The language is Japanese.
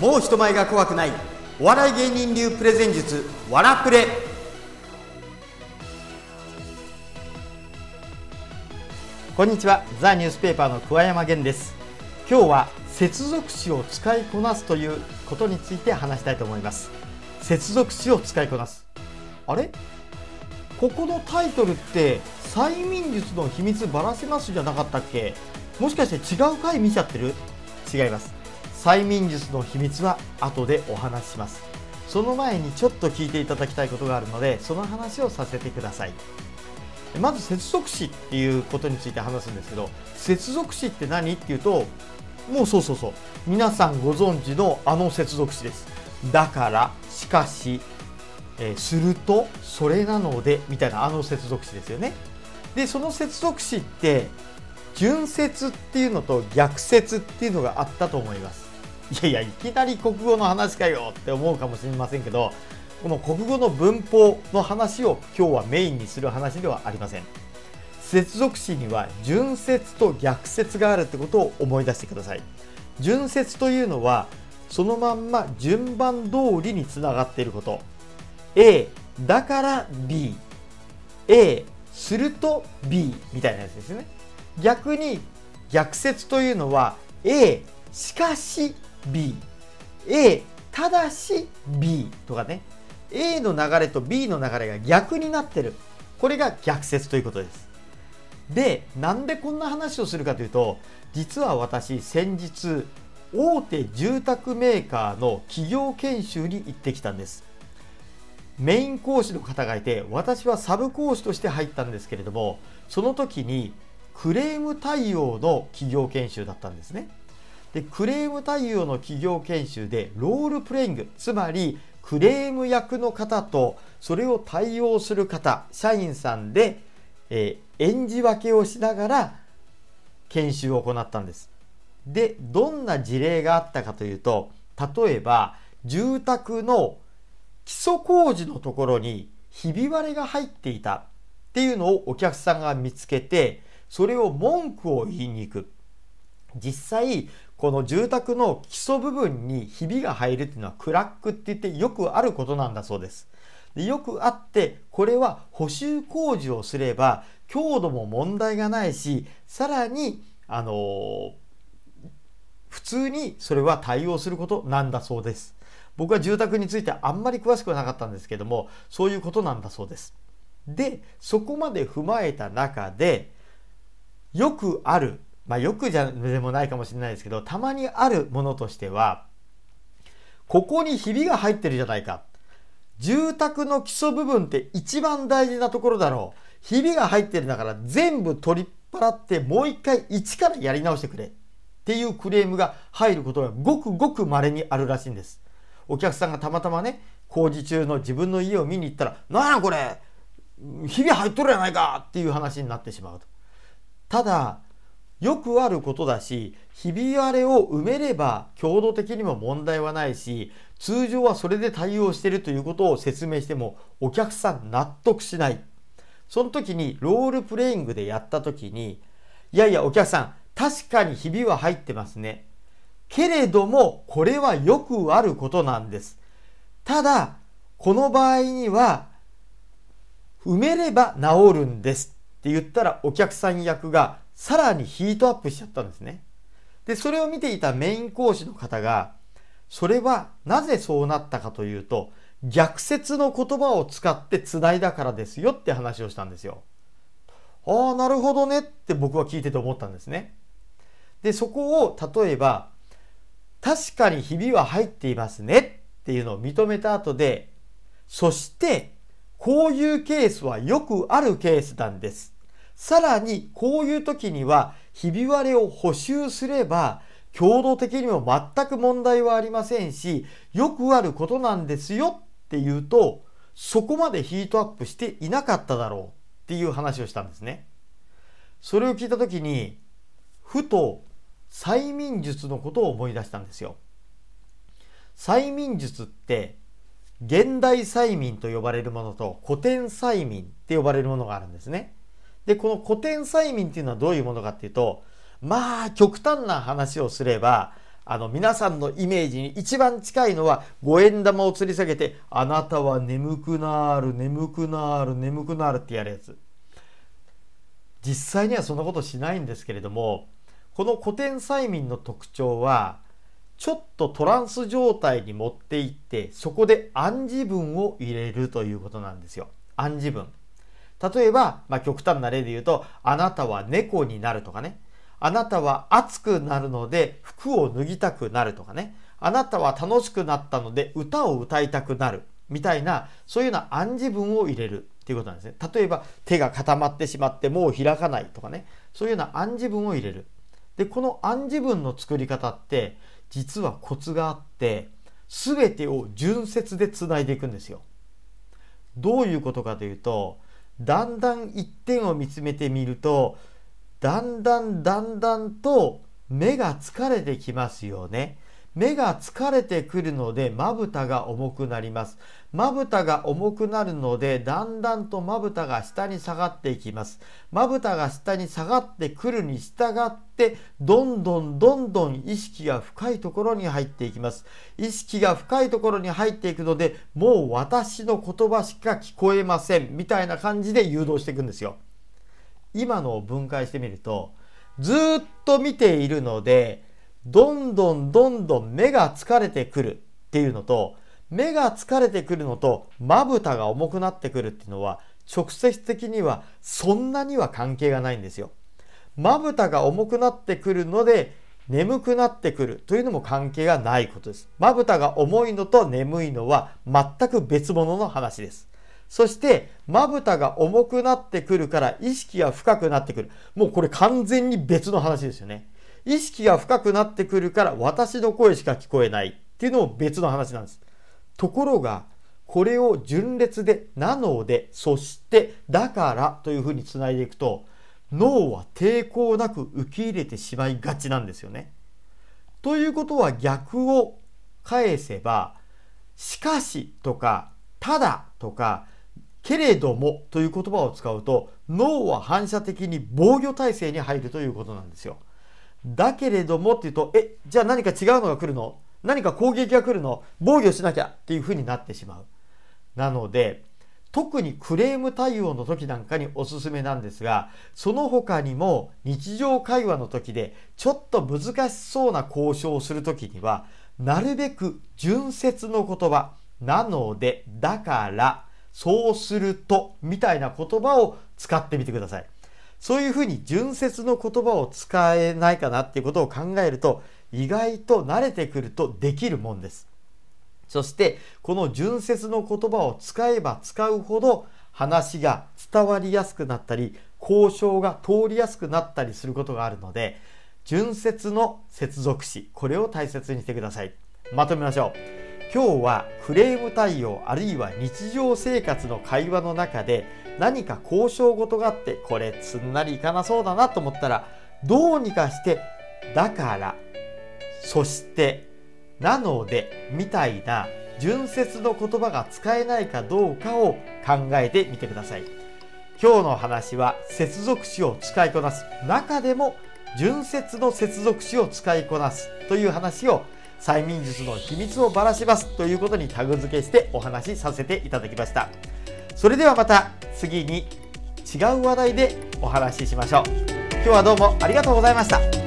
もう人前が怖くない。お笑い芸人流プレゼン術。わらプレ。こんにちは。ザニュースペーパーの桑山源です。今日は接続詞を使いこなすということについて話したいと思います。接続詞を使いこなす。あれ？ここのタイトルって催眠術の秘密ばらせますじゃなかったっけ？もしかして違う回見ちゃってる？違います。催眠術の秘密は後でお話しします。その前にちょっと聞いていただきたいことがあるのでその話をさせてください。まず接続詞っていうことについて話すんですけど接続詞って何っていうともうそうそうそう。皆さんご存知のあの接続詞です。だからしかし、えー、するとそれなのでみたいなあの接続詞ですよね。でその接続詞って順接っていうのと逆接っていうのがあったと思います。いやいやいきなり国語の話かよって思うかもしれませんけどこの国語の文法の話を今日はメインにする話ではありません。接続詞には順接と逆接があるってことを思い出してください。順接というのはそのまんま順番通りにつながっていること。A だから B A すると B みたいなやつですね。逆に逆説というのは A しかし B A ただし B とかね。A の流れと B の流れが逆になってる。これが逆説ということです。でなんでこんな話をするかというと実は私先日大手住宅メーカーの企業研修に行ってきたんです。メイン講師の方がいて私はサブ講師として入ったんですけれどもその時にクレーム対応の企業研修だったんですね。でクレーム対応の企業研修でロールプレイングつまりクレーム役の方とそれを対応する方社員さんで、えー、演じ分けをしながら研修を行ったんです。でどんな事例があったかというと例えば住宅の基礎工事のところにひび割れが入っていたっていうのをお客さんが見つけてそれを文句を言いに行く。実際この住宅の基礎部分にひびが入るっていうのはクラックって言ってよくあることなんだそうです。でよくあってこれは補修工事をすれば強度も問題がないしさらにあのー、普通にそれは対応することなんだそうです。僕は住宅についてあんまり詳しくはなかったんですけどもそういうことなんだそうです。でそこまで踏まえた中でよくあるまあよくじゃでもないかもしれないですけどたまにあるものとしてはここにひびが入ってるじゃないか住宅の基礎部分って一番大事なところだろうひびが入ってるんだから全部取り払ってもう一回一からやり直してくれっていうクレームが入ることがごくごく稀にあるらしいんですお客さんがたまたまね工事中の自分の家を見に行ったら「なんやこれひび入っとるやないか!」っていう話になってしまうと。ただよくあることだしひび割れを埋めれば強度的にも問題はないし通常はそれで対応しているということを説明してもお客さん納得しないその時にロールプレイングでやった時にいやいやお客さん確かにひびは入ってますねけれどもこれはよくあることなんです。ただこの場合には埋めれば治るんですって言ったらお客さん役がさらにヒートアップしちゃったんですね。でそれを見ていたメイン講師の方がそれはなぜそうなったかというと逆説の言葉を使ってつないだからですよって話をしたんですよ。ああなるほどねって僕は聞いてて思ったんですね。でそこを例えば確かにひびは入っていますねっていうのを認めた後で、そしてこういうケースはよくあるケースなんです。さらにこういう時にはひび割れを補修すれば強度的にも全く問題はありませんし、よくあることなんですよっていうと、そこまでヒートアップしていなかっただろうっていう話をしたんですね。それを聞いた時に、ふと催眠術のことを思い出したんですよ。催眠術って現代催眠と呼ばれるものと古典催眠って呼ばれるものがあるんですね。で、この古典催眠っていうのはどういうものかっていうと、まあ極端な話をすれば、あの皆さんのイメージに一番近いのは五円玉を吊り下げて「あなたは眠くなる眠くなる眠くなる」ってやるやつ。実際にはそんなことしないんですけれどもこの古典催眠の特徴はちょっとトランス状態に持っていってそこで暗示文を入れるということなんですよ。暗示文。例えば、まあ、極端な例で言うとあなたは猫になるとかね。あなたは暑くなるので服を脱ぎたくなるとかね。あなたは楽しくなったので歌を歌いたくなる。みたいなそういうような暗示文を入れる。っていうことなんですね。例えば手が固まってしまってもう開かないとかね。そういうような暗示文を入れる。でこの暗示文の作り方って実はコツがあって全てを順接でつないでいくんですよ。どういうことかというとだんだん一点を見つめてみるとだんだんだんだんと目が疲れてきますよね。目が疲れてくるのでまぶたが重くなります。まぶたが重くなるのでだんだんとまぶたが下に下がっていきます。まぶたが下に下がってくるに従ってどんどんどんどん意識が深いところに入っていきます。意識が深いところに入っていくのでもう私の言葉しか聞こえませんみたいな感じで誘導していくんですよ。今のを分解してみるとずっと見ているのでどんどんどんどん目が疲れてくるっていうのと目が疲れてくるのとまぶたが重くなってくるっていうのは直接的にはそんなには関係がないんですよ。まぶたが重くなってくるので眠くなってくるというのも関係がないことです。まぶたが重いのと眠いのは全く別物の話です。そしてまぶたが重くなってくるから意識が深くなってくる。もうこれ完全に別の話ですよね。意識が深くなってくるから私の声しか聞こえないっていうのも別の話なんです。ところがこれを順列でなのでそしてだからというふうにつないでいくと脳は抵抗なく受け入れてしまいがちなんですよね。ということは逆を返せばしかしとかただとかけれどもという言葉を使うと脳は反射的に防御体制に入るということなんですよ。だけれどもっていうと、え、じゃあ何か違うのが来るの？何か攻撃が来るの？防御しなきゃっていうふうになってしまう。なので、特にクレーム対応の時なんかにおすすめなんですが、その他にも日常会話の時でちょっと難しそうな交渉をする時には、なるべく純説の言葉、なので、だから、そうすると、みたいな言葉を使ってみてください。そういうふうに純説の言葉を使えないかなっていうことを考えると意外と慣れてくるとできるもんです。そしてこの純説の言葉を使えば使うほど話が伝わりやすくなったり交渉が通りやすくなったりすることがあるので純説の接続詞これを大切にしてください。まとめましょう。今日はクレーム対応あるいは日常生活の会話の中で何か交渉事があってこれすんなりいかなそうだなと思ったらどうにかしてだからそしてなのでみたいな純説の言葉が使えないかどうかを考えてみてください。今日の話は接続詞を使いこなす中でも純説の接続詞を使いこなすという話を催眠術の秘密をばらしますということにタグ付けしてお話しさせていただきました。それではまた次に違う話題でお話ししましょう。今日はどうもありがとうございました。